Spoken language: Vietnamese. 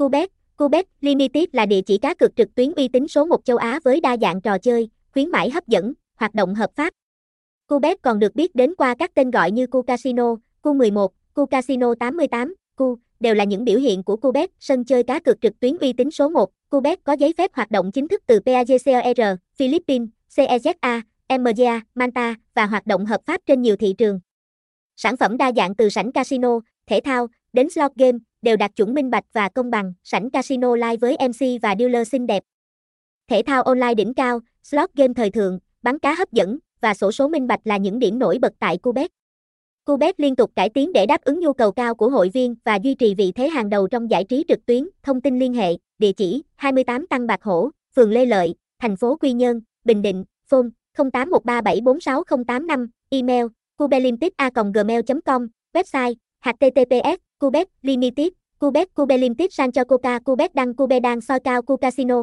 Cubet, Cubet Limited là địa chỉ cá cược trực tuyến uy tín số 1 châu Á với đa dạng trò chơi, khuyến mãi hấp dẫn, hoạt động hợp pháp. Cubet còn được biết đến qua các tên gọi như Cu Casino, Cu11, Cu Casino 88, Cu, đều là những biểu hiện của Cubet, sân chơi cá cược trực tuyến uy tín số 1. Cubet có giấy phép hoạt động chính thức từ PAGCOR, Philippines, CEZA, MGA, Manta và hoạt động hợp pháp trên nhiều thị trường. Sản phẩm đa dạng từ sảnh casino, thể thao, đến slot game, đều đạt chuẩn minh bạch và công bằng, sảnh casino live với MC và dealer xinh đẹp. Thể thao online đỉnh cao, slot game thời thượng, bắn cá hấp dẫn và sổ số minh bạch là những điểm nổi bật tại Cubet. Cubet liên tục cải tiến để đáp ứng nhu cầu cao của hội viên và duy trì vị thế hàng đầu trong giải trí trực tuyến. Thông tin liên hệ, địa chỉ 28 Tăng Bạc Hổ, phường Lê Lợi, thành phố Quy Nhơn, Bình Định, phone 0813746085, email cubelimtip.gmail.com, website https cubet limited cubet cube limited sang cho coca cubet đăng cube đang soi cao cu casino.